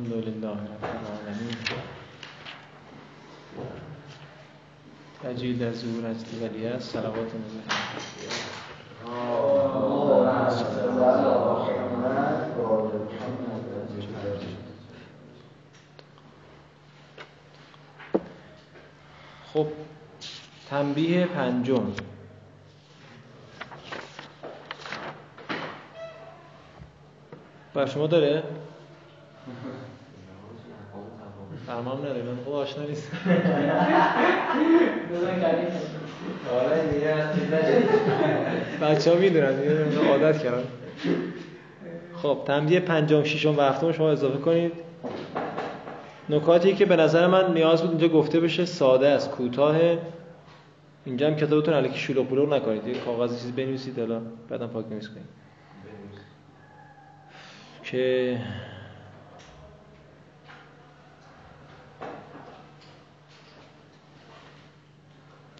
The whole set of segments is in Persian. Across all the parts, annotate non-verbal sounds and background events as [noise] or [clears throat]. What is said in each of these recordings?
الحمد لله رب العالمين تجید از ظهور هستی ولی است صلوات خب تنبیه پنجم. بر شما داره؟ فرمام نداره من خوب آشنا نیست بچه ها می‌دونن عادت کردن خب تنبیه پنجم ششم و هفتم شما اضافه کنید. نکاتی که به نظر من نیاز بود اینجا گفته بشه ساده است کوتاه. اینجا هم کتابتون علیکی شلوغ بلوغ نکنید. یه کاغذ چیزی بنویسید حالا بعدم پاک نویس کنید که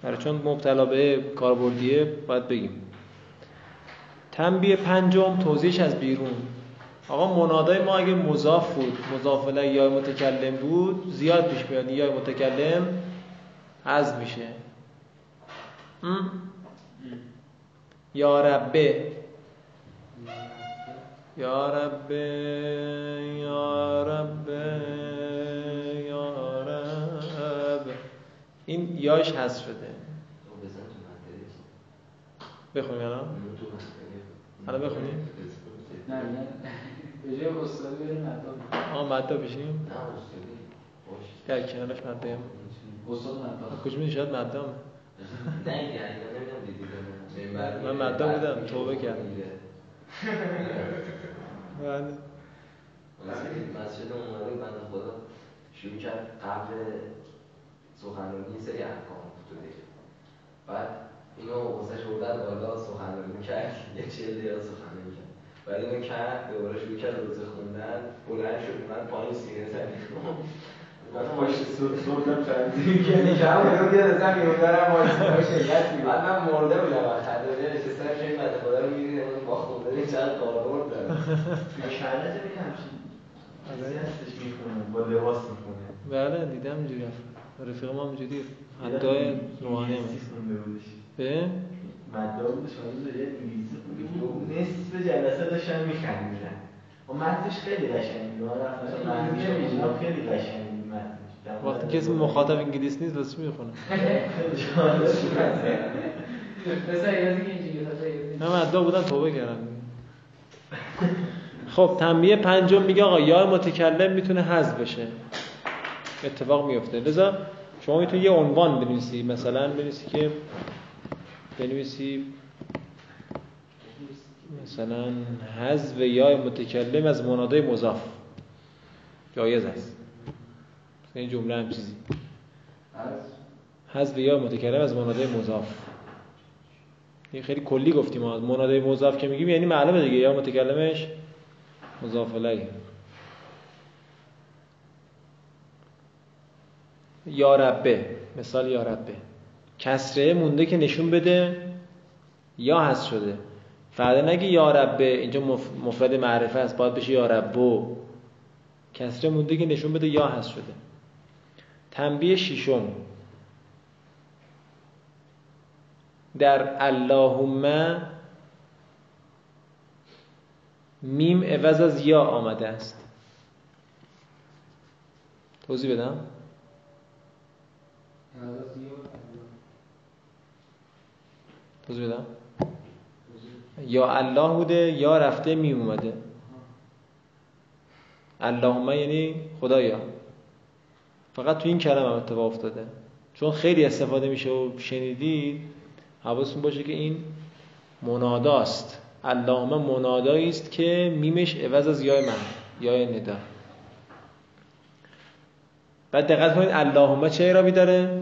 آره چون مبتلا به کاربردیه باید بگیم. تنبیه پنجم توضیحش از بیرون. آقا منادای ما اگه مضاف بود مضاف یا متکلم بود زیاد پیش میاد یا متکلم از میشه. یا ربه. یا ربه یا ربه. این یاش حذف شده. بخونیم الان؟ الان بخونیم نه نه. به جای استادی بریم مطلب آه مددا بشیم؟ در کنارش مددا هم استاد مطلب کجا میدی شاید هم دیگه نمی‌دونم دیدی من مددا بودم توبه کردم. بله. مسجد اومده بنده خدا شروع کرد قبل سخنرانی یه سری احکام تو دیگه بعد اینو واسه بردن بالا سخنرانی کرد. [laughs] یه چهل دقیقه سخنرانی کرد. بعد اینو کرد دوباره شروع کرد روزه خوندن بلند شد من پایین سینه زمین بعد پشت سردم تنظیم کردی [laughs] که همون رو بیاد ازم میوندرم باید شرکت بعد من مرده بودم از خنده نشستم این بنده خدا رو می‌دیدم اون با خوندن چقدر کاربرد داره. شهرت ببین همچین هستش می‌خونه با لباس می‌خونه. بله دیدم اینجوری رفیق ما اینجوری حدای روحانی هم. هست. به؟ مدار بودش نصف جلسه داشتن میخندیدن. و متنش خیلی قشنگ بود رفتم خیلی قشنگ بود وقتی کسی مخاطب انگلیس نیست واسه می‌خونه. [laughs] نه مددا بودن توبه کردن خب تنبیه پنجم میگه آقا یا متکلم می‌تونه حذف بشه. اتفاق میفته لذا شما می‌تونی یه عنوان بنویسی. مثلا بنویسی که بنویسی مثلا حذف یا متکلم از منادای مضاف. جایز است. این جمله هم چیزی. حذف یا متکلم از منادای مضاف. این خیلی کلی گفتیم. منادای مضاف که میگیم یعنی معلومه دیگه. یا متکلمش مضاف الیه یا ربه. مثال یا ربه. کسره مونده که نشون بده یا هست شده. فردا نگی یا ربه اینجا مف- مفرد معرفه است. باید بشه یا ربو. کسره مونده که نشون بده یا هست شده. تنبیه ششم. در اللهم میم عوض از یا آمده است. توضیح بدم؟ توضیح بدم یا الله بوده یا رفته میم اومده. اللهم یعنی خدایا. فقط تو این کلمه هم اتفاق افتاده. چون خیلی استفاده میشه و شنیدید حواستون باشه که این مناداست. اللهم منادایی است که میمش عوض از یای من یای ندا. بعد دقت کنید اللهم چه اعرابی داره؟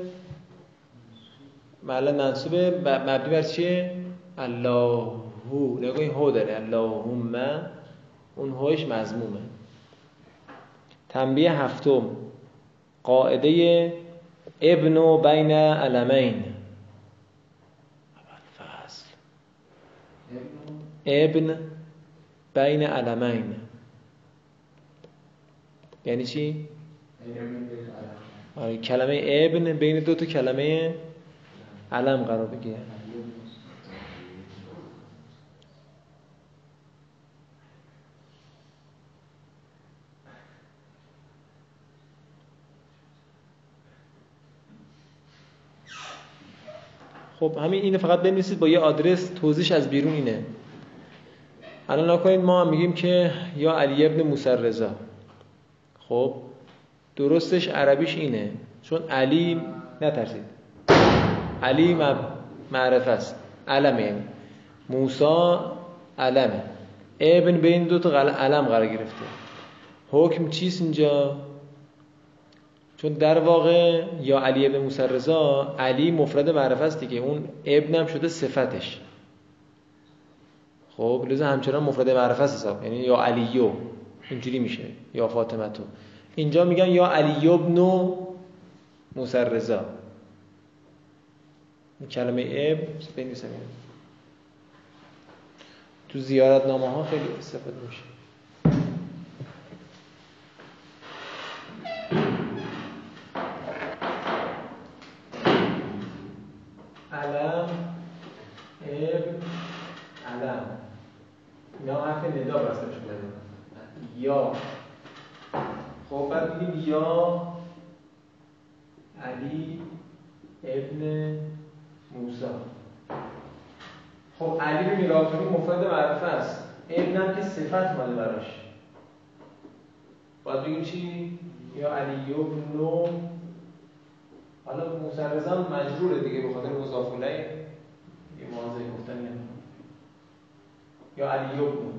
معلم منصوبه ب- مبنی بر چیه؟ الله نگاه این هو داره. اللهم اون هوش مضمومه. تنبیه هفتم. قاعده ابن و بین علمین. فصل ابن بین علمین. یعنی چی؟ آره کلمه ابن بین دو تا کلمه علم قرار بگیره. خب همین اینو فقط بنویسید با یه آدرس توضیحش از بیرون اینه. الان نکنید ما هم میگیم که یا علی ابن موسی رضا خب درستش عربیش اینه. چون علی نترسید. علی معرفه است. علمه. یعنی موسا علمه. ابن بین دو تا علم قرار گرفته. حکم چیست اینجا؟ چون در واقع یا علی ابن موسی رضا علی مفرد معرفه است دیگه. اون ابن هم شده صفتش. خب لذا همچنان مفرد معرفه است حساب. یعنی یا علیو. اینجوری میشه. یا فاطمه تو اینجا میگن یا علی ابن موسی رضا. کلمه اب بنویسم تو زیارت نامه ها خیلی استفاده میشه. علم ابن علم. اینا حرف ندا بسته شده یا. خب بعد یا علی ابن موسا خب علی کنیم مفرد معرفه است. هم که صفت ماده براش. باید بگیم چی؟ یا علی ابن حالا موسی مجروره دیگه به خاطر مضاف یه واضح گفتن یا علی ابن.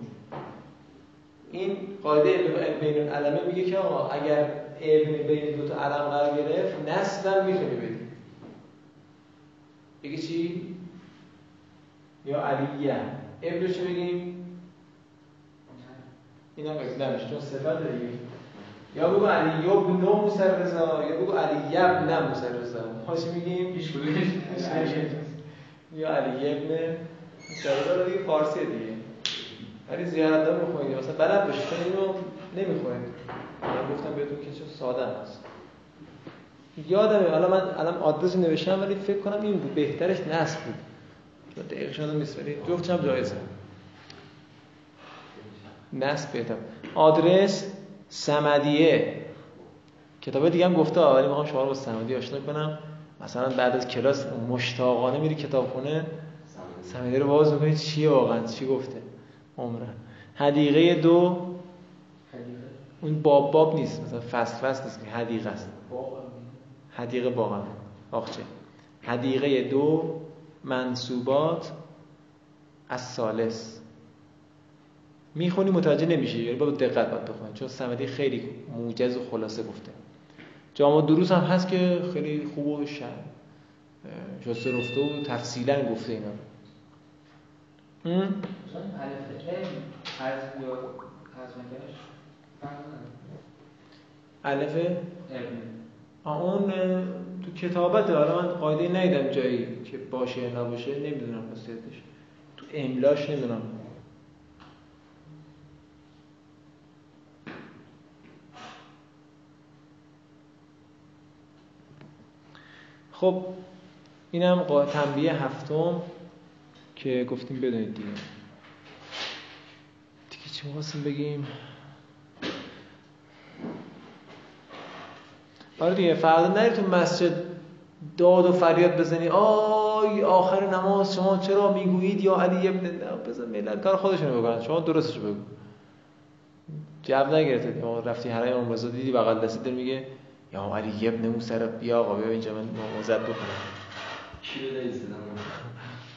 این قاعده بین العلمه میگه که آقا اگر ابن بین دو تا علم قرار گرفت نسلا می‌تونی بدی بگی چی؟ یا علیه. ابن چه بگیم. اینا نمیشه چون صفت دیگه. یا بگو علی ابن مسرزا یا بگو علی ابن مسرزا. هاش میگیم؟ پیش یا علی ابن مسرزا رو دیگه فارسی دیگه. ولی زیارت دار می‌خونید مثلا بلد باشید چون اینو نمی‌خونید من گفتم بهتون که چه ساده است. یادمه. حالا من الان آدرس نوشتم ولی فکر کنم این بود. بهترش نصب بود. دقیق شده نیست ولی جفتش هم جایزه. نصب بهتر. آدرس سمدیه. کتاب دیگه هم گفته ولی می‌خوام شما رو با سمدی آشنا کنم. مثلا بعد از کلاس مشتاقانه میری کتابخونه سمدیه رو باز می‌کنید چیه واقعا؟ چی گفته؟ عمرن. حدیقه دو. اون باب باب نیست. مثلا فصل فصل نیست. که حدیقه است. حدیقه باغ باغچه حدیقه دو منصوبات از سالس می‌خونی متوجه نمیشه یعنی با دقت باید بخونی. چون سمدی خیلی موجز و خلاصه گفته. جامع دروس هم هست که خیلی خوب و شن شسته رفته و تفصیلا گفته اینا. الف اون تو کتابت حالا من قاعده نیدم جایی که باشه نباشه نمی‌دونم خاصیتش. تو املاش نمی‌دونم. خب اینم تنبیه هفتم که گفتیم بدونید دیگه. دیگه چی بگیم؟ آره دیگه فردا نری تو مسجد داد و فریاد بزنی. آی آخر نماز شما چرا می‌گویید؟ یا علی ابن بزن ملت کار خودشونو بکنن. شما درستش بگو. جو نگرفته ما رفتی حرم امام رضا دیدی بغل دستی داره میگه یا علی ابن موسی بیا آقا بیا اینجا من موزد بکنم کی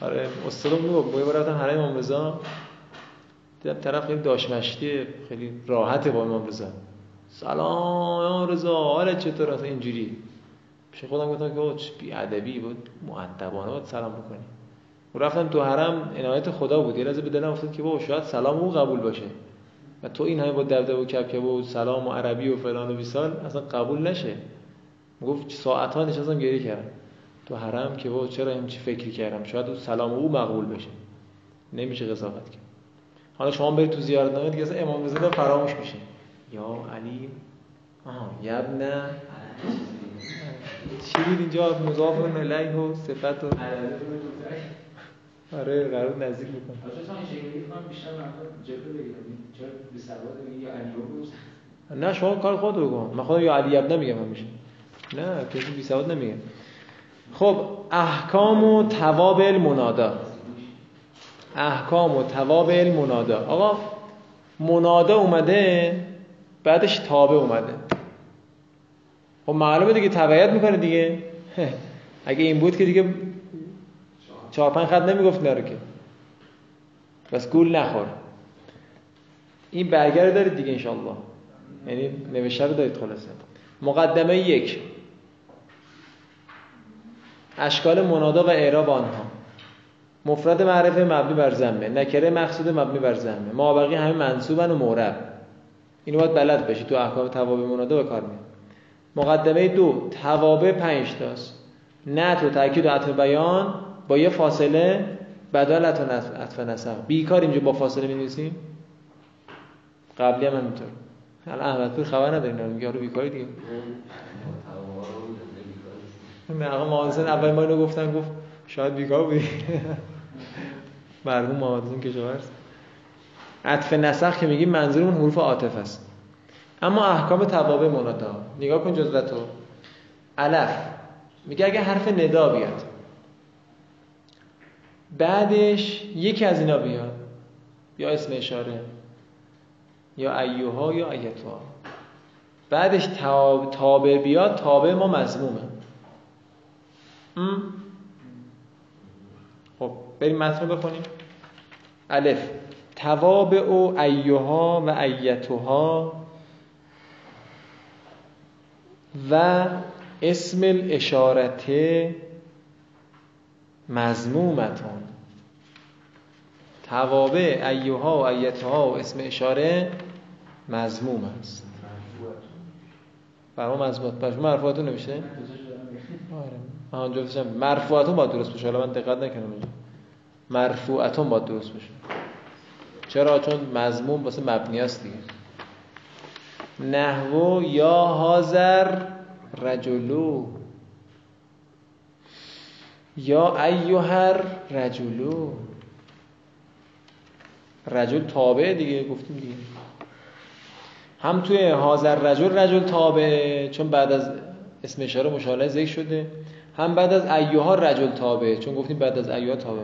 آره استادم می‌گفت یه بار رفتم حرم امام رضا. دیدم طرف خیلی داشمشتی خیلی راحته با امام رضا. سلام امام رضا. حالت چطور؟ است اینجوری. پیش خودم گفتم که چه بی ادبی بود مؤدبانه بود. سلام بکنی. و رفتم تو حرم عنایت خدا بود. یه به دلم افتاد که بابا شاید سلام او قبول باشه. و تو این همه با دبدبه و کبکبه و سلام و عربی و فلان و بیسال اصلا قبول نشه. گفت ساعت ها نشستم گریه کردم. تو حرم که با چرا چی فکری کردم؟ شاید او سلام او مقبول بشه. نمیشه قضاوت کرد. حالا شما برید تو زیارت نامه دیگه امام رضا فراموش میشه. یا علی؟ آها یبنه چی بود اینجا؟ مضاف الیه و صفت و آره قرار نزدیک بود نه شما کار خود رو کن من خودم یا علی ابن میگم همیشه. نه کسی بی سواد نمیگم خب احکام و تواب المنادا. احکام و تواب المنادا. آقا منادا اومده؟ بعدش تابه اومده. خب معلومه دیگه تبعیت می‌کنه دیگه. [laughs] اگه این بود که دیگه چهار پنج خط نمی‌گفت ناره که. بس گول نخور. این برگرد دارید دیگه انشالله یعنی نوشته رو دارید خلاصه. مقدمه یک. اشکال منادا و اعراب آنها. مفرد معرفه مبنی بر زمه نکره مقصود مبنی بر زمه ما بقیه همه منصوبن و معرب اینو باید بلد بشی تو احکام توابع منادا به کار میاد. مقدمه دو توابع پنج تاست. نت و تاکید و عطف بیان با یه فاصله بدالت و عطف نسب. بیکار اینجا با فاصله می نویسیم قبلی هم همینطور. حالا احمد پور خبر ندارین میگه رو بیکاری دیگه. نه آقا محمد اول ما اینو گفتن گفت شاید بیکار بودی. [laughs] مرحوم حسین کشاورز. عطف نسخ که میگیم منظورمون حروف عاطف است. اما احکام توابع منادا نگاه کن جزوتو الف. میگه اگه حرف ندا بیاد. بعدش یکی از اینا بیاد. یا اسم اشاره. یا ایوها یا ایتوها. بعدش تابع بیاد تابع ما مضمومه. خب بریم متن بخونیم. الف. توابع و ایوها و ایتوها و اسم الاشارت مضمومتون توابع ایوها و ایتها و اسم اشاره مضموم است. برای مضمومت برای مرفوعاتون نمیشه؟ آره. آن جفتشم مرفوعاتون باید درست بشه حالا من دقت نکنم اینجا. مرفوعاتون باید درست بشه چرا؟ چون مضموم واسه مبنی است دیگه. نحو یا حاضر رجلو. یا ایوهر رجلو رجل تابع دیگه گفتیم دیگه. هم توی حاضر رجل رجل تابع چون بعد از اسم اشاره مشاله ذکر شده. هم بعد از ایوها رجل تابع چون گفتیم بعد از ایوها تابع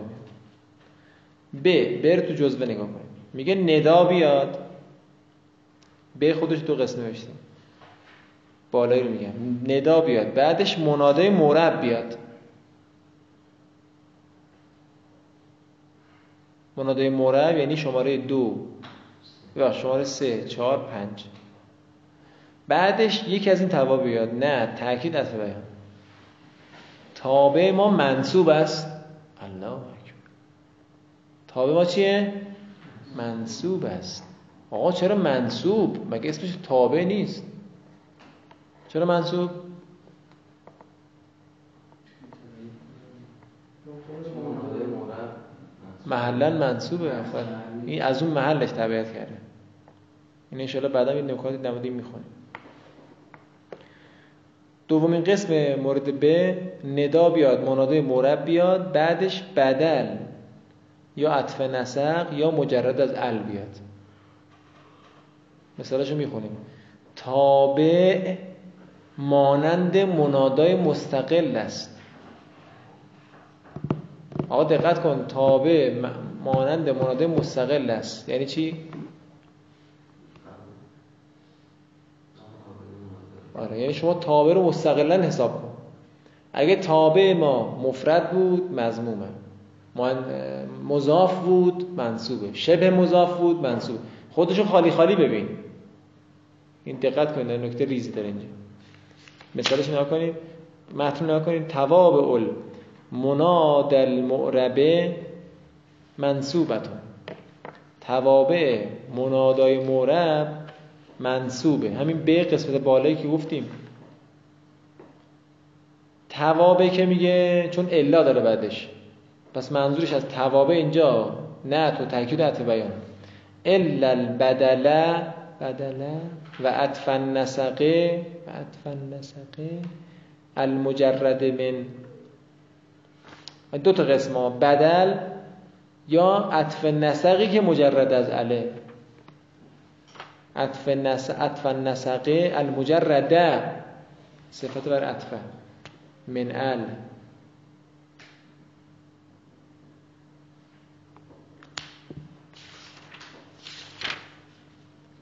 ب بر تو جزوه نگاه کنیم میگه ندا بیاد. به خودش دو قسم نوشته. بالایی رو میگم. ندا بیاد. بعدش مناده مورب بیاد. مناده مورب یعنی شماره دو. یا شماره سه چهار پنج. بعدش یکی از این توابع بیاد. نه تاکید از بیان. تابع ما منصوب است. الله اکبر. تابع ما چیه؟ منصوب است. آقا چرا منصوب؟ مگه اسمش تابع نیست؟ چرا منصوب؟ محلا منصوبه این از اون محلش تبعیت کرده. این انشاءالله بعدا این نکاتی نمودیم می‌خونیم. دومین قسم مورد ب ندا بیاد مناده مورب بیاد بعدش بدل. یا عطف نسق یا مجرد از ال بیاد. مثالشو می‌خونیم. تابع مانند منادای مستقل است. آقا دقت کن تابع مانند منادای مستقل است. یعنی چی؟ آره یعنی شما تابع رو مستقلا حساب کن. اگه تابع ما مفرد بود مضمومه مضاف بود منصوبه. شبه مضاف بود منصوب خودشو خالی خالی ببین. این دقت کنید نکته ریزی داره اینجا. مثالش نگاه کنید متن نگاه کنید تواب اول. مناد المعربه منصوبتون. توابع منادای معرب منصوبه. همین به قسمت بالایی که گفتیم. توابع که میگه چون الا داره بعدش. پس منظورش از توابع اینجا نه تو تاکید حتی بیان. الا البدل بدله و عطف النسقه و عطف النسقه المجرد من. دو تا قسم ها بدل یا عطف نسقی که مجرد از اله عطف نس عطف النسقه المجرده صفت بر عطفه من ال.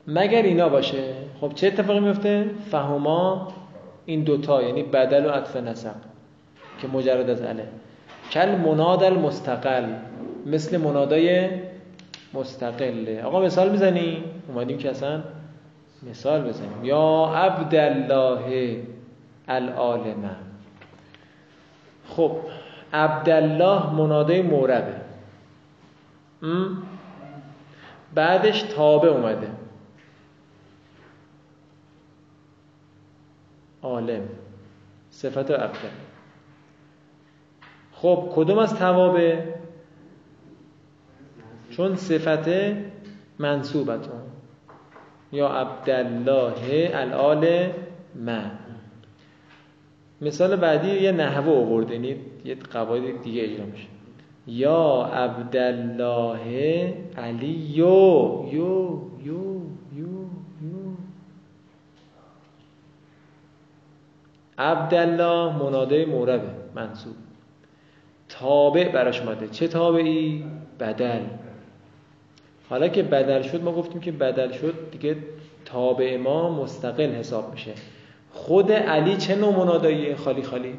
مگر اینا باشه؟ خب چه اتفاقی میفته؟ فهما این دوتا یعنی بدل و عطف نسق که مجرد از اله کل مناد المستقل مثل منادای مستقله آقا مثال می‌زنی اومدیم که اصلا مثال بزنیم. یا عبدالله العالمه خب عبدالله منادای موربه. بعدش تابه اومده. عالم صفت عبد خب کدوم از توابه چون صفت منصوبتون. یا عبدالله الال من. مثال بعدی یه نحوه آورده یعنی یه قواعد دیگه اجرا میشه. یا عبدالله علی یو یو یو. عبدالله مناده موربه منصوب تابع براش اومده. چه تابعی؟ بدل. حالا که بدل شد ما گفتیم که بدل شد دیگه تابع ما مستقل حساب میشه. خود علی چه نوع مناداییه خالی خالی.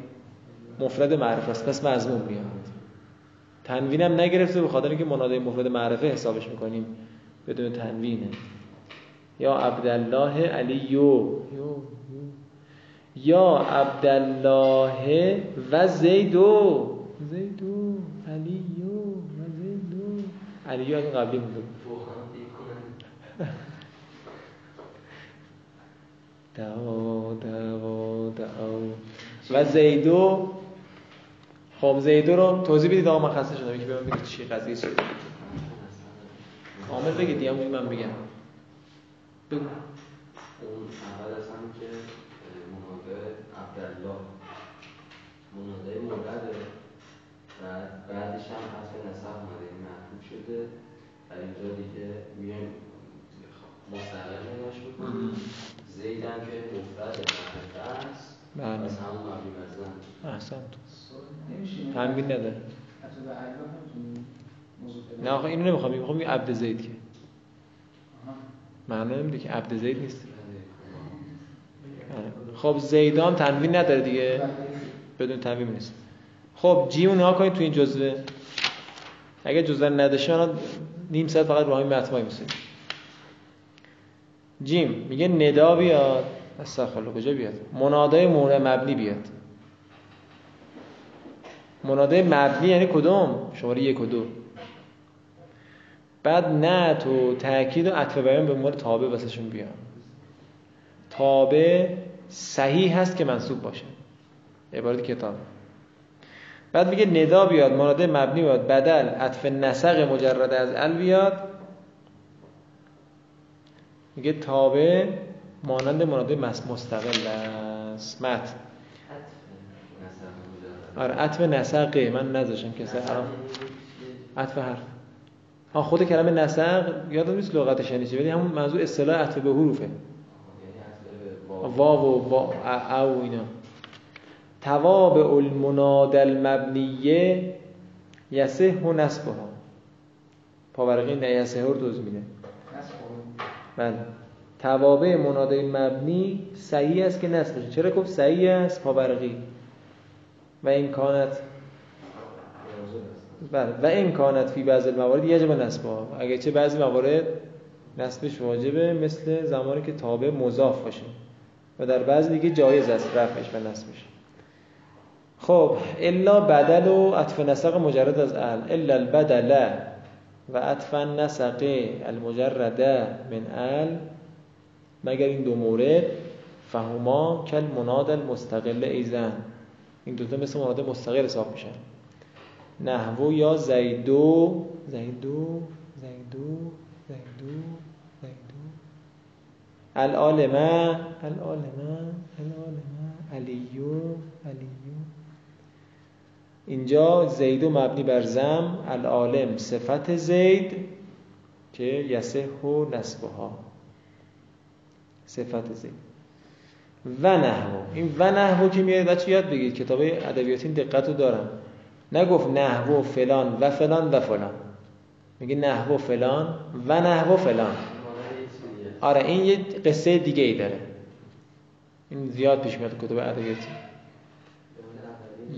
مفرد معرفه است. پس مضمون میاد. تنوینم نگرفته به خاطر اینکه منادای مفرد معرفه حسابش می‌کنیم. بدون تنوینه. یا عبدالله علی یو. یا عبدالله و زیدو زیدو علیو و زیدو علیو از قبلی مونده دعا دعا دعا و زیدو خب زیدو رو توضیح بدید آقا من خسته شدم. یکی بهم بگید چی قضیه چیه. عامل بگید دیگه من بگم. بگو اون اول هم که عبدالله مناده مورده و بعدش هم حرف نصب اومده. این محبوب شده. در اینجا دیگه میایم. مستقل نگاش بکنیم زید هم که مفرد معرفه است. بله. از همون مبنی مزن احسنت تنبین نداره. نه آخه اینو نمی‌خوام می‌خوام عبد زید که. معنا نمیده که عبد زید نیست. خب زیدان تنوین نداره دیگه. بدون تنوین نیست. خب جیم نها کنید تو این جزوه. اگه جزوه نداشته من نیم ساعت فقط رو همین متن جیم میگه ندا بیاد. استغفرالله کجا بیاد؟ منادای مورد مبنی بیاد. منادای مبنی یعنی کدوم؟ شماره یک و دو. بعد نت و تاکید و عطف بیان به عنوان تابع واسهشون بیاد تابع صحیح هست که منصوب باشه. عبارت کتاب. بعد میگه ندا بیاد مناده مبنی بیاد بدل عطف نسق مجرد از ال بیاد. میگه تابع مانند مناده مستقل است. مت. آره عطف نسقه من نذاشتم کسی. عطف حرف. ها خود کلمه نسق یادم نیست لغتش شنیدی ولی همون موضوع اصطلاح عطف به حروفه. واو و او اینا. تواب المناد المبنیه یسه و نصبه ها پاورقی نه یسه رو دوز میده. بله. توابع مناده مبنی صحیح است که نصب بشه چرا گفت صحیح است؟ پاورقی. و این کانت بله. و این کانت فی بعض الموارد یجب نصبها اگه چه بعضی موارد نصبش واجبه مثل زمانی که تابع مضاف باشه. و در بعض دیگه جایز است رفعش و نصبش. خب الا بدل و عطف نسق مجرد از ال الا البدل و عطف نسق المجرد من ال مگر این دو مورد؟ فهما کل مناد المستقل ایزن. این دوتا مثل مناد مستقل حساب میشن. نحو یا زیدو زیدو زیدو زیدو زیدو العالمه العالمه العالمه علیو علیو. اینجا زیدو مبنی بر زم العالم صفت زید که یسه و نسبها. صفت زید. و نحو. این و نحو که میاد بچه یاد بگید کتاب ادبیاتی این دقت رو دارم. نگفت نحو فلان و فلان و فلان. میگه نحو فلان و نحو فلان. آره این یه قصه دیگه ای داره. این زیاد پیش میاد کتب ادبیاتی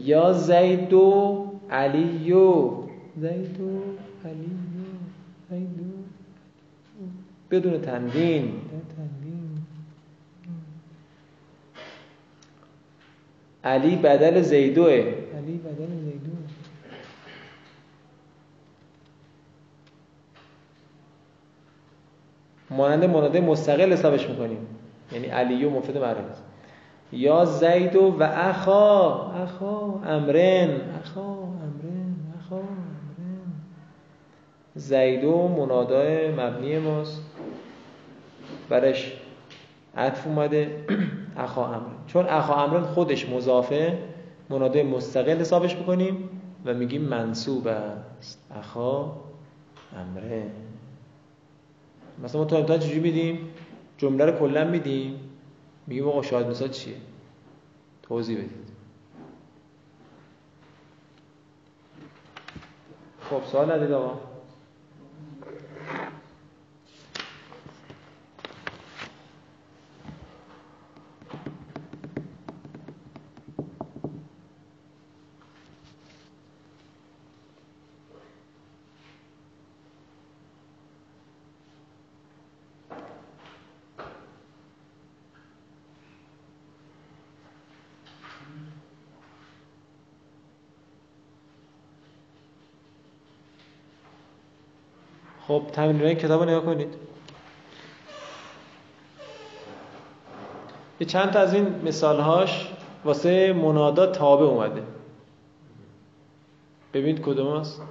یا زیدو علیو زیدو علیو زیدو بدون تنوین علی بدل زیدوه. علی بدل زیدو مانند مناده مستقل حسابش می‌کنیم. یعنی علیو مفید معرفت یا زیدو و اخا اخا امرن اخا امرن اخا امرن. زیدو منادای مبنی ماست. برش عطف اومده. [clears throat] اخا امرن. چون اخا امرن خودش مضافه منادای مستقل حسابش بکنیم و میگیم منصوب است. اخا امرن. مثلا ما تو امتحان چجوری میدیم؟ جمله رو کلا میدیم. میگیم آقا شاهد مثال چیه؟ توضیح بدید. خب سوال ندید آقا؟ خب تمرین کتاب رو نگاه کنید. یه چند تا از این مثال هاش واسه منادا تابع اومده. ببینید کدوم هست.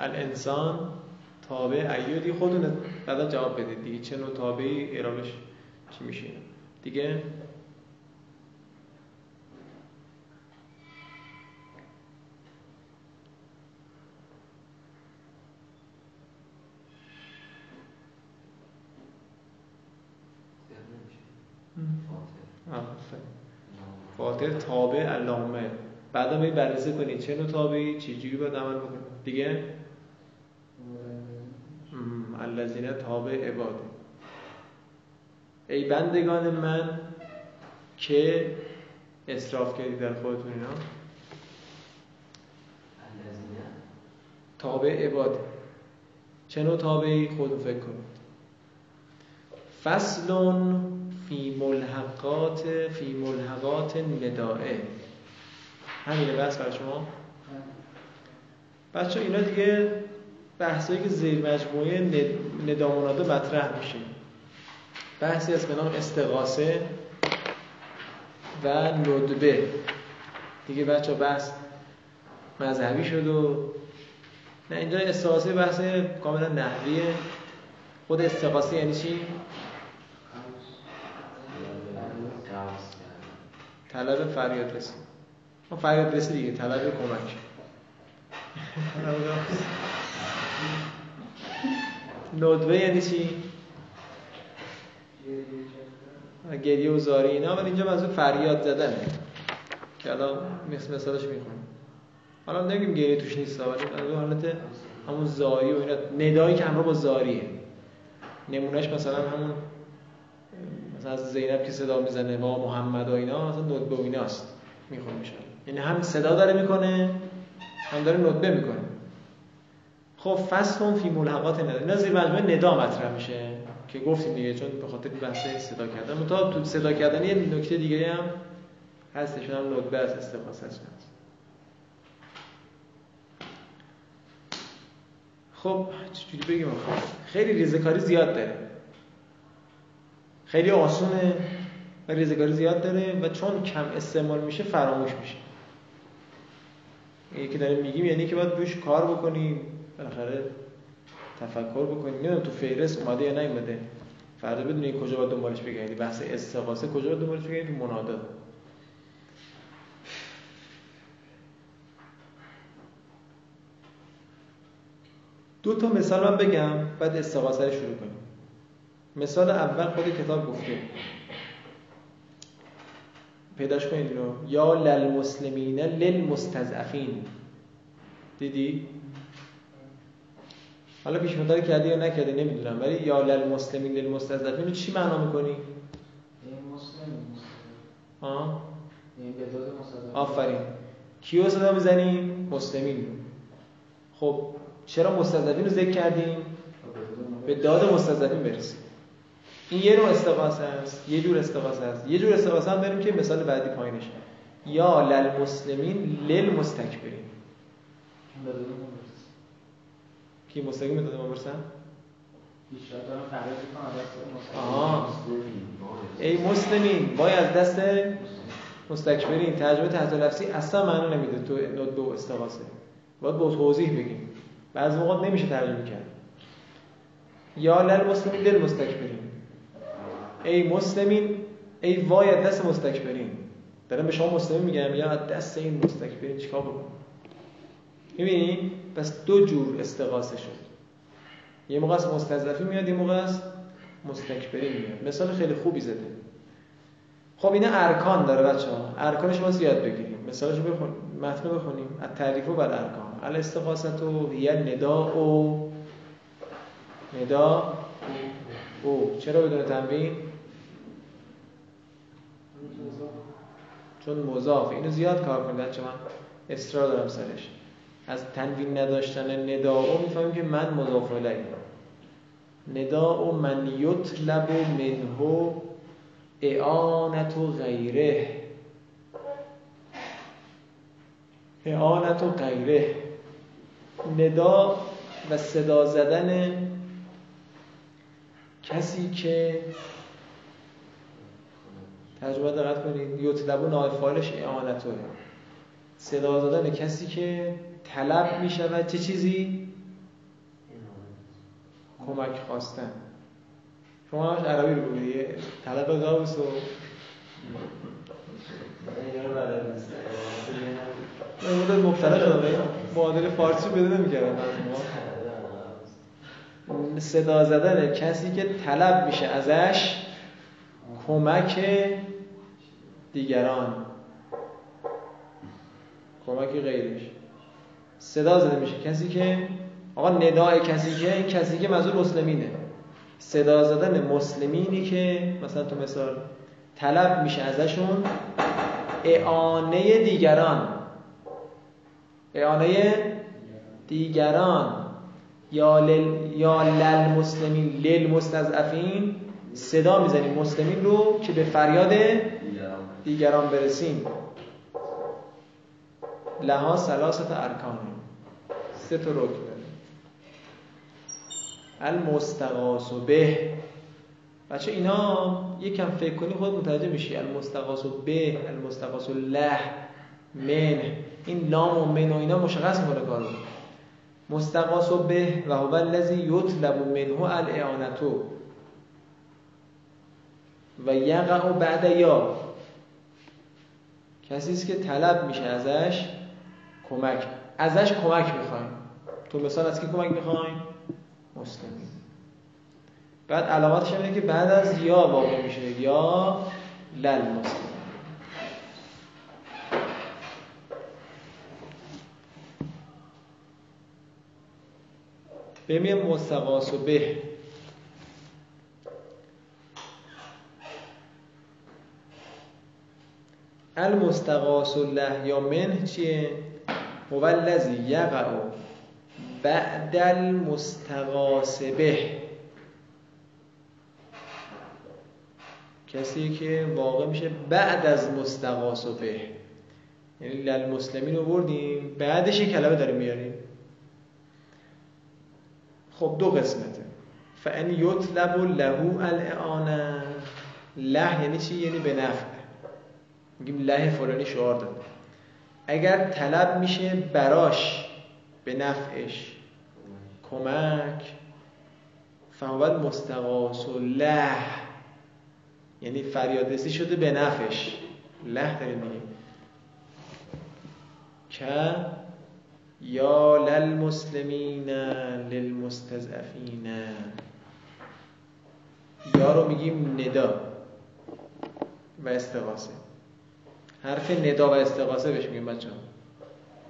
الانسان تابع ایودی خودتون بعدا جواب بدید دیگه چه نوع تابعی اعرابش چی میشه؟ دیگه بعدا می بررسی کنید چه نوع تابعی چه جوری باید عمل بکنید دیگه؟ الذین تابع عباد. ای بندگان من که اصراف کردی در خودتون اینا؟ تابع عباد. چه نوع تابعی خودتون فکر کنید. فصلون فی ملحقات فی ملحقات ندائه همینه بس برای شما. بچه اینا دیگه بحثایی که زیر مجموعه نداموناده مطرح میشه. بحثی از به نام استغاثه و ندبه. دیگه بچه بحث مذهبی شد و نه اینجا استغاثه بحث کاملا نحویه. خود استغاثه یعنی چی؟ طلب فریاد رسی ما فریاد رسی دیگه. طلب کمک. ندوه یعنی چی؟ گریه و زاری اینا. ولی اینجا منظور فریاد زدنه. که الان مثالش می‌خونیم حالا نگیم گریه توش نیست ولی حالت همون زاری و اینا. ندایی که همراه با زاریه. نمونهش مثلا همون مثلا از زینب که صدا می‌زنه با محمد و اینا مثلا ندبه و ایناست. می‌خونه میشه یعنی هم صدا داره می‌کنه هم داره ندبه می‌کنه. خب فصل فی ملحقات ندا اینا زیر مجموعه ندا مطرح میشه که گفتیم دیگه چون به خاطر بحث صدا کردن. متا تو صدا کردن یه نکته دیگه هم هستش هم ندبه از استفاده هست. خب چجوری بگیم خیلی ریزکاری زیاد داره. خیلی آسونه و ریزگاری زیاد داره و چون کم استعمال میشه فراموش میشه. اینی که داریم میگیم یعنی که باید روش کار بکنیم بالاخره تفکر بکنیم. نمی‌دونم تو فهرست اومده یا نیومده. فردا بدونی کجا باید دنبالش بگردی. بحث استغاثه کجا باید دنبالش بگردی؟ تو منادات دو تا مثال من بگم بعد استغاثه رو شروع کنیم. مثال اول خود کتاب گفته. پیداش کنید رو یا للمسلمین للمستضعفین. دیدی؟ حالا پیش مدار کردی یا نکردی نمی‌دونم. ولی یا للمسلمین للمستضعفین چی معنا می‌کنی؟ ها مصدق آفرین. کیو صدا می‌زنیم مسلمین. خب چرا مستضعفین رو ذکر کردیم؟ به داد مستضعفین برسیم. این یه نوع استغاثه است یه جور استغاثه است. یه جور استغاثه هم داریم که مثال بعدی پایینش یا للمسلمین للمستکبرین. کی مستقیم به داد ما برسن آها. ای مسلمین از دست مستکبرین. ترجمه تحت لفظی اصلا معنا نمیده. تو نوع دو استغاثه باید با توضیح بگیم. بعضی موقع نمیشه ترجمه کرد. یا للمسلمین للمستکبرین. ای مسلمین ای وای از دست مستکبرین. دارم به شما مسلمین میگم یا از دست این مستکبرین چیکار بکنم؟ می‌بینی؟ پس دو جور استغاثه شد. یه موقع است مستضعفی میاد یه موقع است مستکبرین میاد. مثال خیلی خوبی زده. خب اینا ارکان داره بچه ها ارکانش ما یاد بگیریم. مثالش بخون متن بخونیم. از تعریف و بعد ارکان. الاستغاثه و هی ندا و ندا او چرا بدون تنوین چون مضاف. اینو زیاد کار کنید بچه من اصرار دارم سرش. از تنوین نداشتن ندا او می‌فهمیم که من مضاف الیه و من یطلب منه اعانت و غیره. اعانت و غیره. ندا و صدا زدن کسی که ترجمه دقت کنید یطلب و نایب فاعلش اعانته صدا زدن کسی که طلب می شود چه چیزی؟ کمک خواستن. شما همش عربی رو بگید طلب غوث و من مدت مبتلا شدم. معادل فارسی بده نمی‌کردم از صدا زدن کسی که طلب میشه ازش کمک دیگران. کمک غیرش صدا زده میشه. کسی که آقا ندای کسی که این کسی که منظور مسلمینه. صدا زدن مسلمینی که مثلا تو مثال طلب میشه ازشون اعانه دیگران. اعانه دیگران. یا لل یا للمسلمین للمستضعفین صدا می‌زنیم مسلمین رو که به فریاد دیگران برسیم. لها سلاست ارکان. سه تا رکن. داره المستغاث به. بچه اینا یکم فکر کنی خود متوجه میشی. المستغاث به المستغاث له من. این لام و من و اینا مشخص می‌کنه کارو. مستغاث به و هو الذی یطلب منه الاعانتو و یقع بعد یا. کسی است که طلب میشه ازش کمک. ازش کمک می‌خوایم. تو مثال از کی کمک می‌خوایم مسلمین. بعد علاماتش اینه که بعد از یا واقع میشه یا لل مسلم بمیم مستقاس و به. المستغاث له یا من چیه؟ هو الذی یقع بعد المستغاث به. کسی که واقع میشه بعد از مستغاث به. یعنی للمسلمین رو بردیم بعدش یه کلمه داریم میاریم. خب دو قسمته. فان یطلب له الاعانه له یعنی چی؟ یعنی به نفع. میگیم له فلانی شعار داده اگر طلب میشه براش به نفعش کمک فهوت مستقاس و له یعنی فریادرسی شده به نفعش. له داریم میگیم. که یا للمسلمین للمستضعفین. یا رو میگیم ندا و استغاثه. حرف ندا و استغاثه بهش میگیم بچه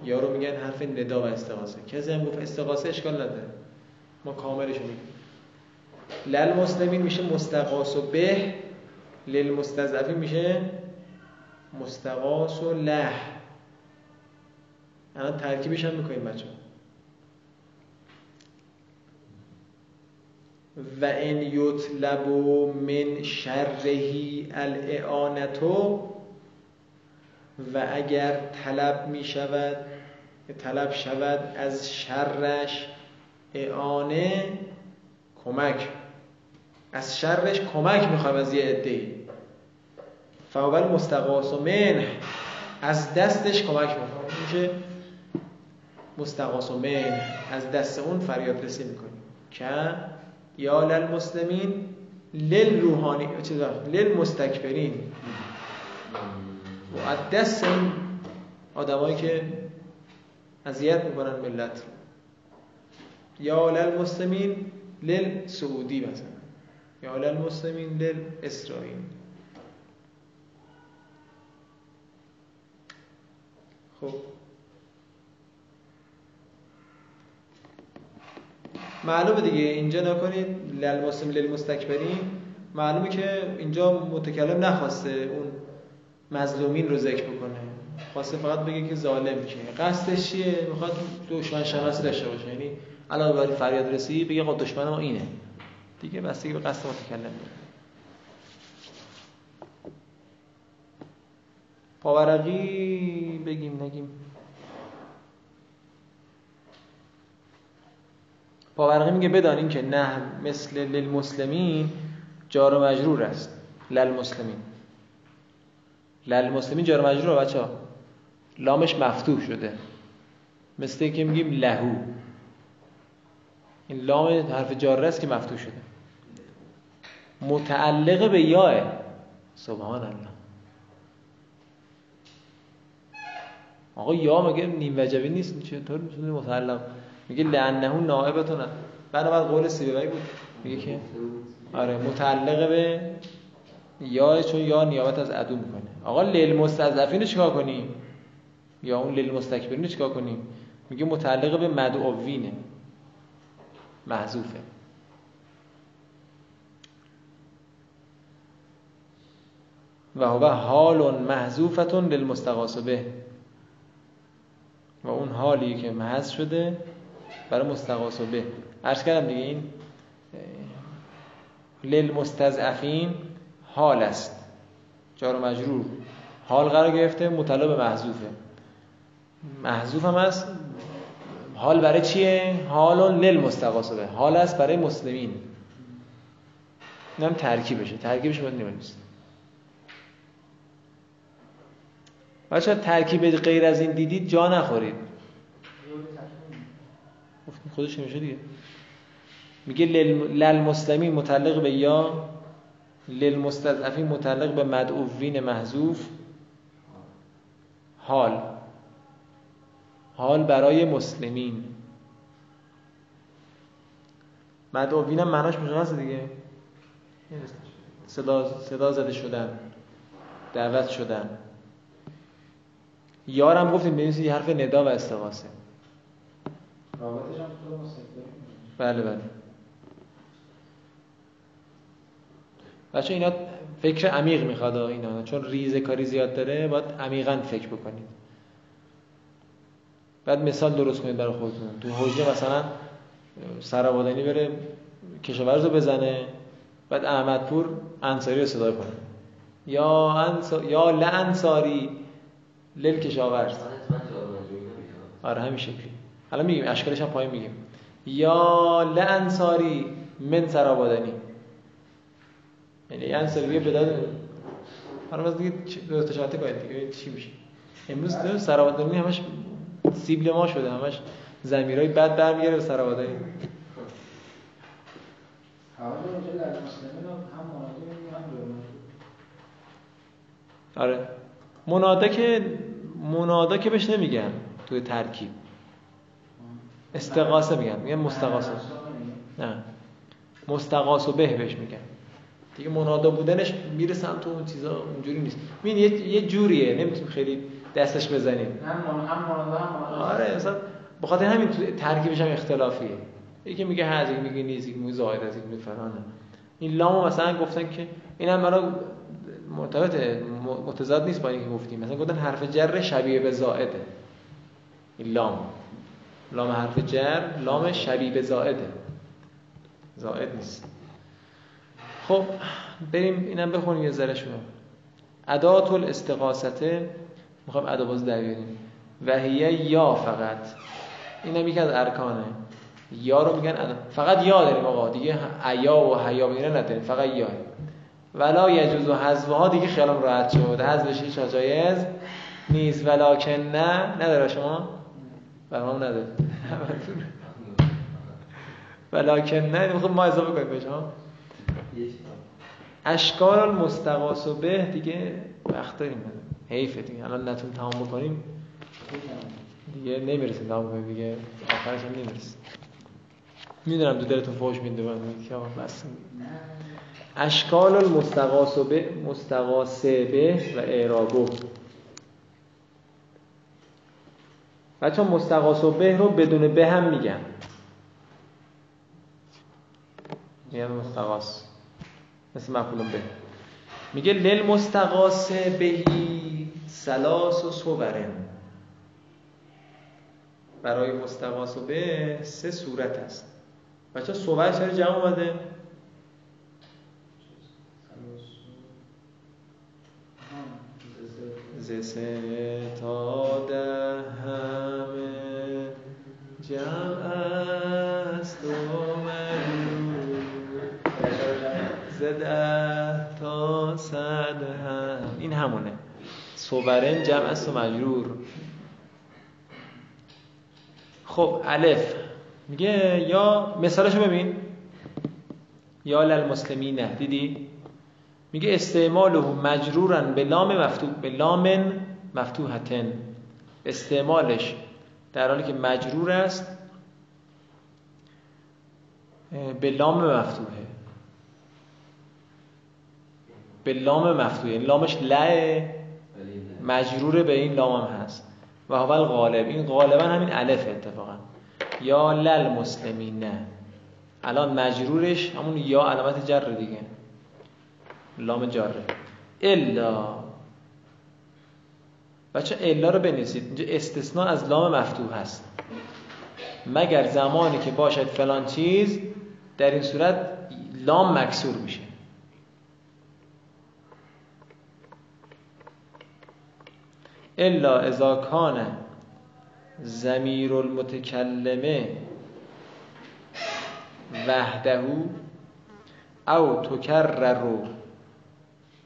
یا رو میگن حرف ندا و استغاثه. کسی هم گفت استغاثه اشکال نداره. ما کاملش میگیم. للمسلمین میشه مستغاث و به للمستضعفین میشه مستغاث و له. الان ترکیبش هم می‌کنیم بچه و ان یطلب من شرهی الاعانتو و اگر طلب می شود طلب شود از شرش اعانه کمک. از شرش کمک می‌خوام از یه عده فاول مستقاس و من از دستش کمک می‌خوام. میشه مستقاس و من از دست اون فریاد رسی می‌کنیم. که یا للمسلمین لل روحانی چیزا؟ لل مستکبرین و از دست این آدمایی که اذیت می‌کنن ملت. رو یا للمسلمین لل سعودی مثلا. یا للمسلمین لل اسرائیل خب. معلومه دیگه اینجا نکنید للمسلم للمستکبرین. معلومه که اینجا متکلم نخواسته اون مظلومین رو ذکر بکنه. خواسته فقط بگه که ظالم که. قصدش چیه؟ می‌خواد دشمن شناسی داشته باشه. یعنی علاوه بر فریاد رسی بگه خب دشمن ما اینه. دیگه بستگی به قصد متکلم داره پاورقی بگیم نگیم. پاورقی میگه بدانین که نه مثل للمسلمین جار و مجرور است. للمسلمین. للمسلمین جار و مجرور بچه ها لامش مفتوح شده. مثل که میگیم لهو. این لام حرف جاره است که مفتوح شده. متعلق به یاه سبحان الله آقا یا مگه نیم وجبی نیست؟ چطور می‌تونه متعلق؟ میگه لعنه نائبتون. بعد قول سیبوی بود. میگه که آره متعلق به یا چون یا نیابت از عدو می‌کنه. آقا لیل مستضعفین چیکار کنیم؟ یا اون لیل مستکبرین چیکار کنیم؟ میگه متعلق به مدعوینه. محذوفه. و هو حال محذوفتون للمستغاث به و اون حالی که محذ شده برای مستغاث به عرض کردم دیگه این للمستضعفین حال است. جار و مجرور. حال قرار گرفته مطلب محذوفه. محذوف هم است حال برای چیه؟ حال للمستغاث به حال است برای مسلمین. اینم ترکیبشه. ترکیبش باید نیست. بچه ترکیب غیر از این دیدید جا نخورید. خودش نمیشه دیگه. میگه للمسلمین متعلق به یا للمستضعفین متعلق به مدعوین محذوف. حال. حال برای مسلمین. مدعوین هم معناش مشخصه دیگه؟ صدا, صدا زده شدن. دعوت شدن. یارم گفتیم بنویسید یه حرف ندا و استغاثه. رابطش هم بله بله. بچه اینا فکر عمیق می‌خواد اینا چون ریزه کاری زیاد داره باید عمیقا فکر بکنید. بعد مثال درست کنید برای خودتون. تو حوزه مثلا سرابادنی بره کشاورز رو بزنه بعد احمدپور انصاری رو صدا کنه. یا انصار... یا لانصاری لیل کشاورز. آره همین شکلی. حالا میگیم اشکالش هم پایین میگیم. یا لانصاری من سرابادنی یعنی انصاری به داد حالا باز دیگه دو تا کنید دیگه. چی میشه؟ امروز تو سراوادانی همش سیبل ما شده. همش زمیرای بد برمیگره به سراوادانی آره. منادا که منادا که بهش نمیگن توی ترکیب. استقاسه میگن. میگن مستقاسه نه مستقاس و به بهش میگن. دیگه منادا بودنش میره سمت اون چیزا اونجوری نیست. ببین یه یه جوریه نمی‌تونیم خیلی دستش بزنیم. هم هم منادا هم آره مثلا بخاطر همین ترکیبش هم اختلافیه. یکی میگه یکی میگه نیز یکی میگه زائد از میگه فلانه این لامو مثلا گفتن که اینم برای مرتبط متضاد نیست با اینکه گفتیم. مثلا گفتن حرف جر شبیه به زائده. این لام. لام حرف جر لام شبیه به زائده. زائد نیست. خب بریم اینم بخونیم یه ذره شما ادات الاستقاسته می‌خوام ادا باز در بیاریم. و یا فقط. اینم یکی از ارکانه. یا رو میگن ادا فقط یا داریم آقا. دیگه ایا و حیا میگن نداریم. فقط یا. ولا یجوز و حذفها دیگه خیالم راحت شد. حذفش هیچ جایز نیست. ولکن نه. نداره شما؟ برام نداره. [laughs] ولکن نه. می‌خوام ما اضافه کنیم به شما. اشکال المستقاس و به دیگه وقت داریم. حیفه دیگه. الان نتون تمام بکنیم. دیگه نمی‌رسیم تمام کنیم دیگه. آخرش هم نمی‌رسیم می‌دونم دو دلتون فوش میده بس. اشکال المستقاس به مستقاس به و اعرابو. بچه مستقاس و به رو بدون به هم میگن. میگن مستقاس مثل مفعول به. میگه لل مستقاس بهی سلاس و صورن. برای مستقاس و به سه صورت است. بچه صور چرا جمع اومده؟ ز صبرن جمع است و مجرور خب الف. میگه یا مثالشو ببین. یا للمسلمین دیدی؟ میگه استعماله مجرورن به لام مفتوح به لام مفتوحتن. استعمالش در حالی که مجرور است به لام مفتوحه. به لام مفتوحه. این لامش لعه. مجرور به این لام هم هست. و اول غالب این غالبا همین الف اتفاقا. یا لل مسلمین. نه الان مجرورش همون یا علامت جر دیگه. لام جاره الا. بچه الا رو بنویسید. اینجا استثناء از لام مفتوح هست. مگر زمانی که باشد فلان چیز در این صورت لام مکسور میشه. الا اذا کان زمیر المتکلمه وحده او تکرر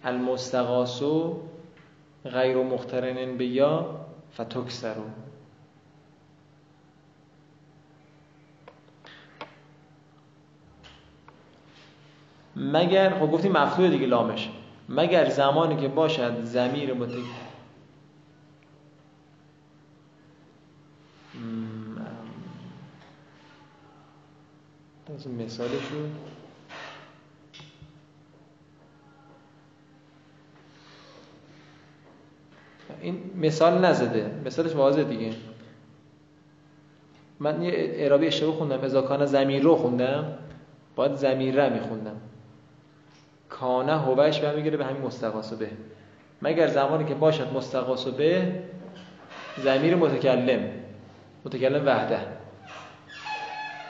المستغاثو غیر مخترن به یا فتکسرو مگر خب گفتیم مفتوح دیگه لامش. مگر زمانی که باشد زمیر مت مثالشون. این مثال نزده. مثالش واضحه دیگه. من یه اعرابی اشتباه خوندم. کان زمین رو خوندم. باید زمیر رو میخوندم. کانه هوش برمیگره به همین مستقاس به مگر زمانی که باشد مستقاس به زمیر متکلم. متکلم وحده.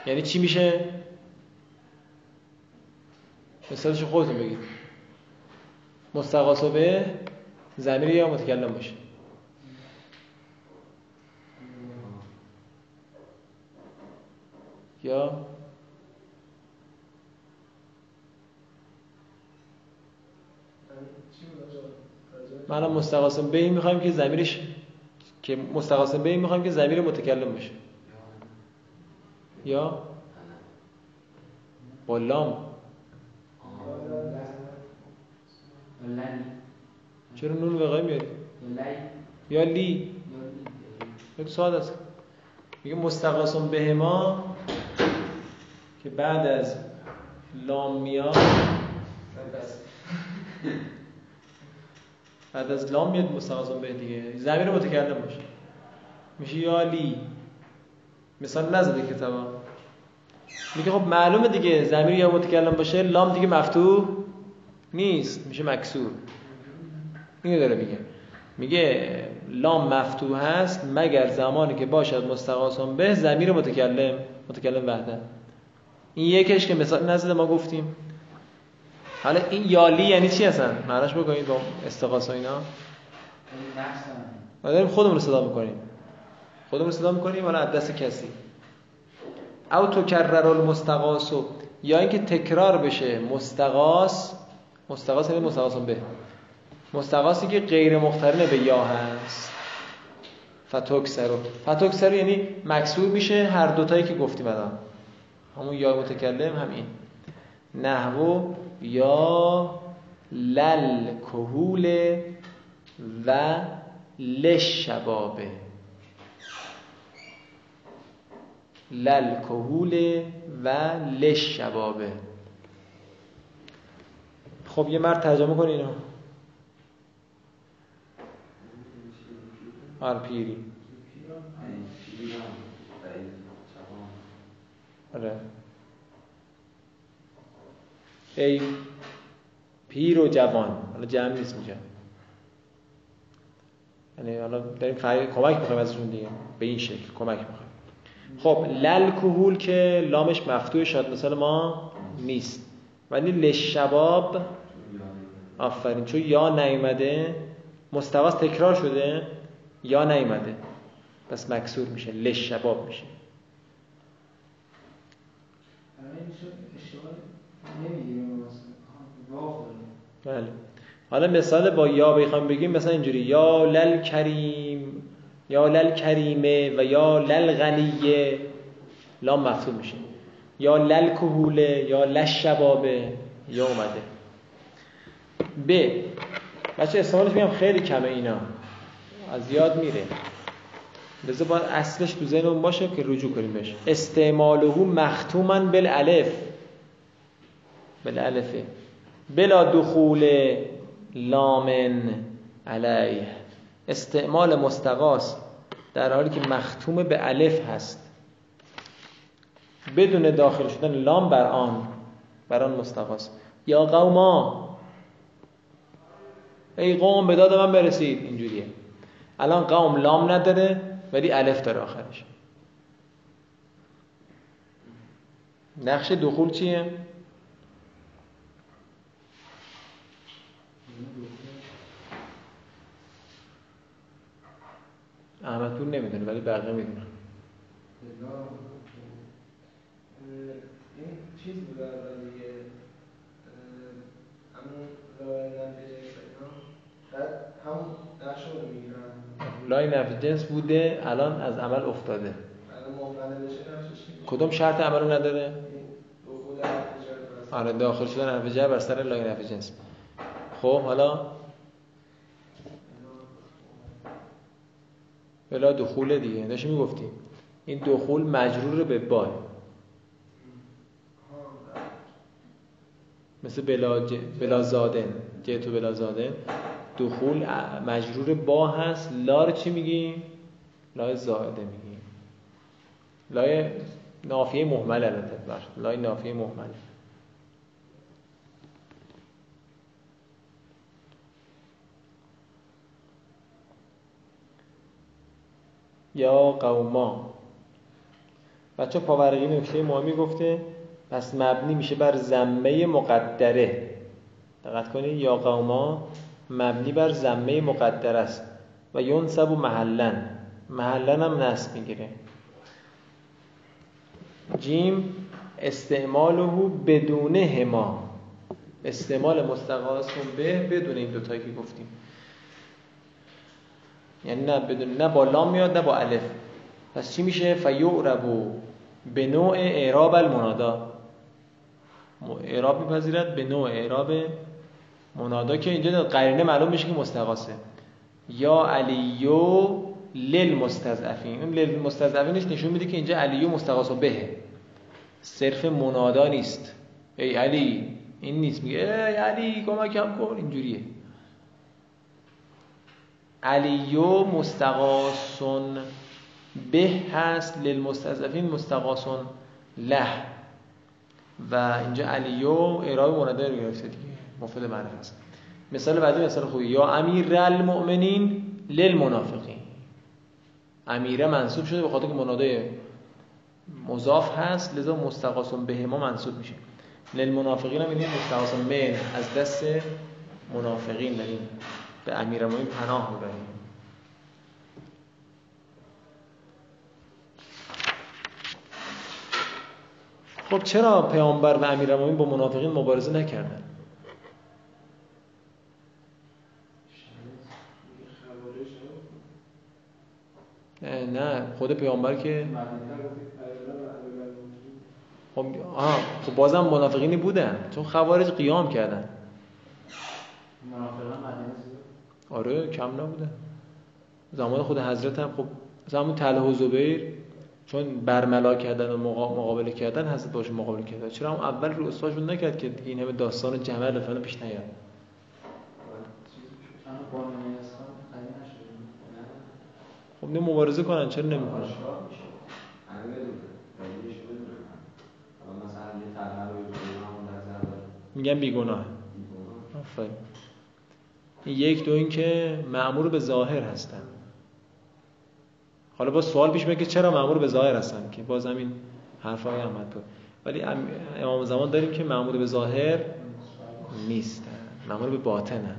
یعنی چی میشه؟ مثالش خودتون بگید. مستقاس به زمیر یا متکلم باشه؟ یا؟ من مستقاسم به این می‌خوایم که زمیرش که مستقاس به می‌خوایم که ضمیر متکلم باشه. یا؟ با چرا نون وقای میاری؟ یا لی؟ یک ساده است. میگه مستقاسم به ما که بعد از لام میاد بعد از لام میاد مستقاسم به دیگه. زمین متکلم باشه میشه یا لی. مثال نزده کتابا. میگه خب معلومه دیگه. زمیر یا متکلم باشه لام دیگه مفتوح. نیست میشه مکسور. اینو داره میگه. میگه لام مفتوح هست مگر زمانی که باشد مستقاسم به زمیر متکلم متکلم وحده این یکش که مثال نزد ما گفتیم. حالا این یالی یعنی چی هستن؟ معناش بکنید با استقاس و اینا. ما داریم خودمون رو صدا می‌کنیم. خودمون رو صدا می‌کنیم ولی دست کسی. او تکرر المستقاس یا اینکه تکرار بشه مستقاس مستقاس یعنی مستقاس به مستقاسی که غیر مخترن به یا هست. فتوکسرو فتوکسرو یعنی مکسور میشه هر دوتایی که گفتیم الان. همون یا متکلم همین. نحو یا لل کهول و لشبابه. لل کهول و لشبابه. خب یه مرد ترجمه کن اینو. آر پیری. آره. ای پیر و جوان. حالا جمع نیست میشه. یعنی حالا داریم. کمک می‌خوایم ازشون دیگه. به این شکل کمک می‌خوایم. خب لل کهول که لامش مفتوح شد مثلا ما نیست. ولی لشباب آفرین. چون یا نیومده مستواس تکرار شده یا نیومده. پس مکسور میشه لشباب میشه. بله. حالا مثال با یا بخوام بگیم مثلا اینجوری یا لل کریم یا لل کریمه و یا لل غنیه لام مفتوح میشه. یا لل کهوله یا لش شبابه یا اومده. ب. بچه استعمالش میگم خیلی کمه اینا. از یاد میره. لذا باید اصلش تو ذهنمون باشه که رجوع کنیم بهش. استعماله مختوما بالالف. بالالفه. بلا دخول لامن علیه. استعمال مستقاس در حالی که مختوم به الف هست. بدون داخل شدن لام بر آن بر آن مستقاس. یا قوما ای قوم به داد من برسید. اینجوریه. الان قوم لام نداره ولی الف داره آخرش. نقش دخول چیه؟ احمد پور نمی‌دونه ولی بقیه این چیز بود دیگه همون لای نفی بعد همون نقش رو می‌گیرن لای نفی جنس بوده الان از عمل افتاده. کدوم شرط عمل رو نداره؟ آره داخل شدن حرف جر بر سر لای نفی جنس. خب حالا؟ بلا دخول دیگه داشتی می‌گفتی این دخول مجرور به با مثل بلا, ج... بلا زادن جهتو بلا زادن. دخول مجرور با هست. لا رو چی میگیم؟ لای زاده میگیم. لای نافیه محمل البته لای نافیه محمل. یا قوما. بچه پاورقی نکته مهمی گفته پس مبنی میشه بر زمه مقدره. دقت کنید. یا قوما. مبنی بر زمه مقدر است و ینصب و محلن. محلن هم نصب می‌گیره. جیم استعماله بدون هما استعمال مستقاس به بدون این دوتایی که گفتیم. یعنی نه بدون نه با لام میاد نه با الف. پس چی میشه؟ فیعرب به نوع اعراب المنادا. اعراب میپذیرد به نوع اعراب منادا که اینجا قرینه معلوم میشه که مستقاسه یا علیو للمستضعفین. اون للمستضعفینش نشون میده که اینجا علیو مستقاس و بهه. صرف منادا نیست. ای علی این نیست. میگه ای علی کمکم کن. اینجوریه. علیو مستقاسون به هست للمستضعفین مستقاسون له. و اینجا علیو اعراب منادا رو گرفته دیگه. مفید معرفت است مثال بعدی مثال خوبی. یا امیر المؤمنین للمنافقین. امیره منصوب شده به خاطر که منادای مضاف هست لذا مستقاسم به ما منصوب میشه. للمنافقین هم اینه مستقاسم من از دست منافقین داریم به امیر المؤمنین پناه ببریم خب چرا پیامبر و امیرالمومنین با منافقین مبارزه نکردن؟ نه خود پیامبر که خب آها خب بازم منافقینی بودن چون خوارج قیام کردن. آره کم نبودن. زمان خود حضرت هم خب زمان طلحه و زبیر چون برملا کردن و مقابله کردن حضرت باشه مقابله کردن. چرا هم اول رو اسفاشون نکرد که این همه داستان جمل فعلا پیش نیاد؟ خب نه مبارزه کنن چرا نمی‌کنن؟ میگن بیگناه. آفرین. یک دو این که معمور به ظاهر هستن. حالا با سوال پیش میاد که چرا معمور به ظاهر هستن؟ که باز همین حرفای احمد بود ولی امام زمان داریم که معمور به ظاهر نیستن. معمور به باطنن.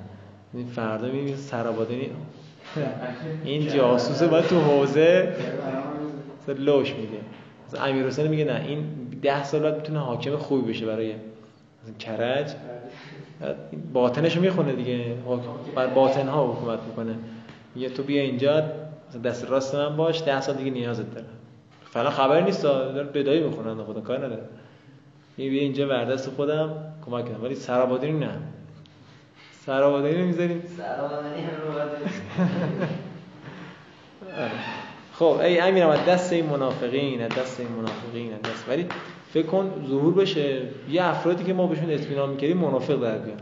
این فردا می‌بینید سرابادنی این جاسوسه باید تو حوزه لوش میده امیر حسین میگه نه این ده سال بعد می‌تونه حاکم خوبی بشه برای کرج. باطنشو می‌خونه دیگه. بر باطن ها حکومت می‌کنه. میگه تو بیا اینجا دست راست من باش ده سال دیگه نیازت داره فعلا خبر نیست داره بدایی می‌خونن خدا کار نداره. بیا اینجا وردست خودم کمک کنم. ولی سرابادی نه. سرابادی نمی‌ذاریم؟ سرابادی رو [laughs] خب ای امیر از دست این منافقین از دست این منافقین از دست. ولی فکر کن ظهور بشه. یه افرادی که ما بهشون اطمینان می‌کردیم منافق در بیان.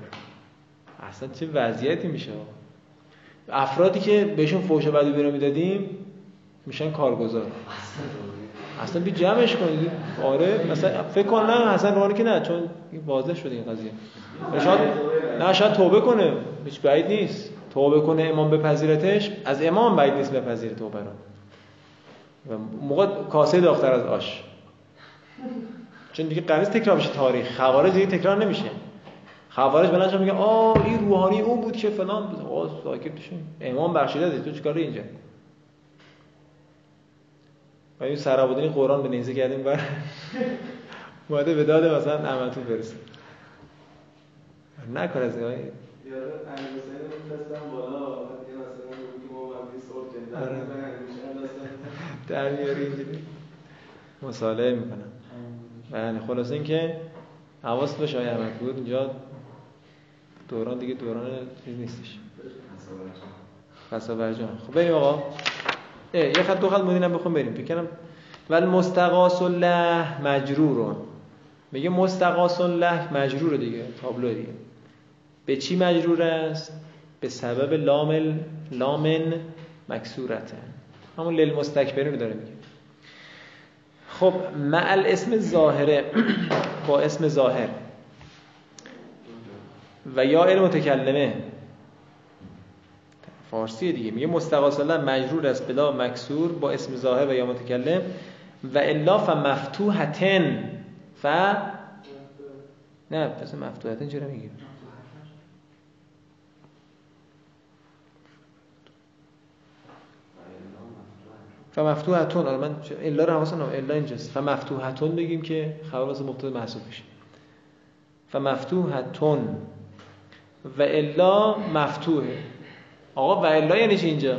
اصلا چه وضعیتی میشه افرادی که بهشون فوش بدی بیرون می‌دادیم میشن کارگزار. اصلا بی جمعش کنید آره مثلا فکر کن نه حسن روحانی که نه چون واضح شده این قضیه. شاید نه شاید توبه کنه. هیچ بعید نیست. توبه کنه امام بپذیرتش. از امام بعید نیست بپذیره توبه رو. و موقع کاسه داختر از آش. چون دیگه قرار تکرار بشه تاریخ. خوارج دیگه تکرار نمیشه. خوارج بلند میگه آ این روحانی اون بود که فلان. بود آ ساکت امام بخشیده تو چیکار اینجا؟ و این سرابودین قرآن به نیزه کردیم بر اومده به داده مثلا احمدتون برسه. نکن از این صلح آره. در میاری اینجوری. مصالحه می‌کنم. بله خلاصه اینکه حواست باشه آقای احمد بود. اینجا دوران دیگه دوران چیز نیستش. فسا برجان خب بریم آقا. یه خط دو خط مدینم بخون بریم فکر کنم ول مستقاس الله مجرورون. میگه مستقاس الله مجرور دیگه تابلو دیگه. به چی مجرور است؟ به سبب لام لامن مکسورته همون للمستکبرین داره میگه. خب مع اسم ظاهره با اسم ظاهر. و یا المتکلمه فارسی دیگه. میگه مستقاس الله مجرور است بلا مکسور با اسم ظاهر و یا متکلم و الا فمفتوحتن. ف نه پس مفتوحتن چرا میگیم فمفتوحتون آره من الا رو حواسم. الا اینجاست. فمفتوحتون بگیم که خبر واسه مبتدا محسوب بشه. فمفتوحتون و الا مفتوحه. آقا و الا یعنی چی اینجا.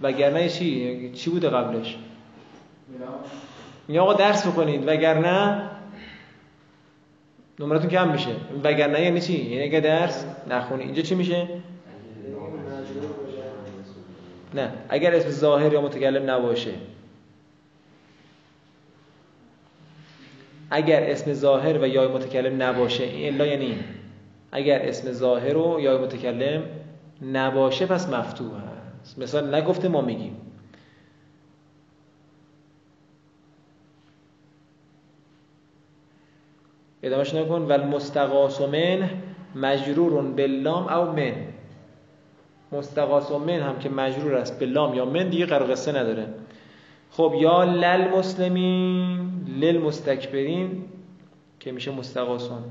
وگرنه چی؟ چی بوده قبلش؟ میگه آقا درس بکنید وگرنه نمرتون کم میشه. وگرنه یعنی چی؟ یعنی اگه درس نخونی. اینجا چی میشه؟ نه. اگر اسم ظاهر یا متکلم نباشه. اگر اسم ظاهر و یا متکلم نباشه. این الا یعنی اگر اسم ظاهر و یا متکلم نباشه پس مفتوح هست مثلا نگفته ما میگیم. ادامهش نکن. و المستقاس من مجرور باللام او من. مستقاس من هم که مجرور است به لام یا من دیگه قرار قصه نداره. خب یا لل مسلمین لل مستکبرین که میشه مستقاسون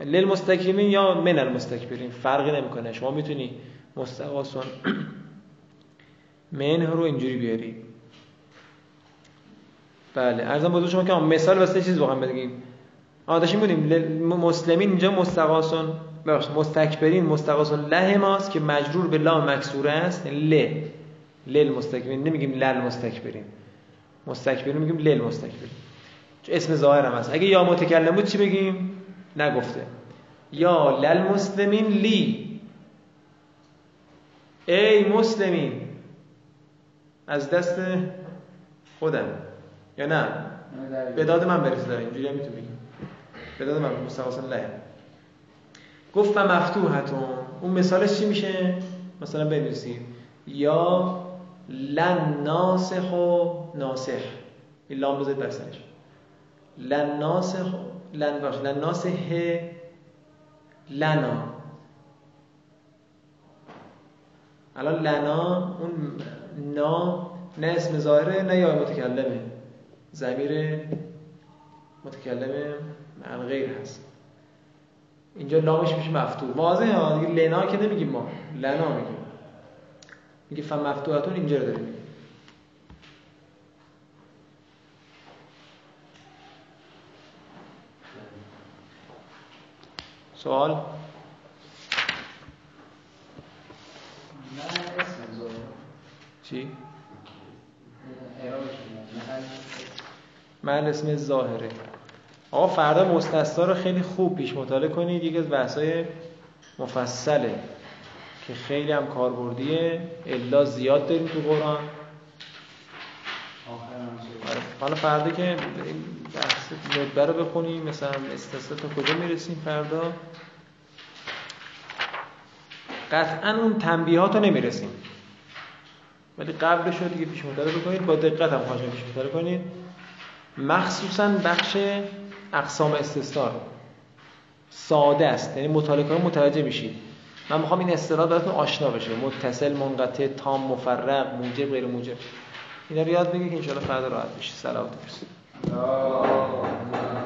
لل مستکبرین یا من المستکبرین؟ فرقی نمی‌کنه. شما می‌تونی مستقاسون من رو اینجوری بیاری. بله ارزم بزرگ شما که مثال واسه چیز واقعا بگیم. آ داشتیم بودیم مسلمین اینجا مستقاسون بخش مستکبرین مستقاسون له ماست که مجرور به لام مکسوره است ل لل مستکبرین نمیگیم لل مستکبرین مستکبرین میگیم لل مستکبرین اسم ظاهر هم هست. اگه یا متکلم بود چی بگیم؟ نگفته. یا لل مسلمین لی. ای مسلمین. از دست خودم. یا نه؟ به داد من برسه. داره اینجوری هم می‌تونی به داد من. مستقاسن له گفت و مفتوحتون. اون مثالش چی میشه؟ مثلا بنویسید. یا لن ناسخ و ناسخ این لام بذارید بر سرش. لن ناسخ لن باش لن ناسخ لنا. الان لنا اون نا نه اسم ظاهره نه یا متکلمه. زمیر متکلم معنی غیر هست. اینجا لامش میشه مفتوح. واضحه ها دیگه لنا که نمیگیم ما. لنا میگیم. میگه فمفتوحتون اینجا رو داریم. سوال؟ چی؟ من اسم ظاهره. آقا فردا مستثنا رو خیلی خوب پیش مطالعه کنید. یکی از بحث‌های مفصله که خیلی هم کاربردیه. الا زیاد داریم تو قرآن. حالا فردا که بحث ندبه رو بخونیم مثلا استثنا تا کجا می‌رسیم فردا؟ قطعا اون تنبیهات رو نمی‌رسیم. ولی قبلش رو دیگه پیش مطالعه بکنید با دقت هم خواهشم پیش کنید. مخصوصا بخش اقسام استثنا ساده است یعنی مطالعه کنید متوجه میشید. من می‌خوام این اصطلاح براتون آشنا بشه. متصل منقطع تام مفرق موجب غیر موجب اینا رو یاد بگید که ان فردا راحت بشید. سلامت Oh,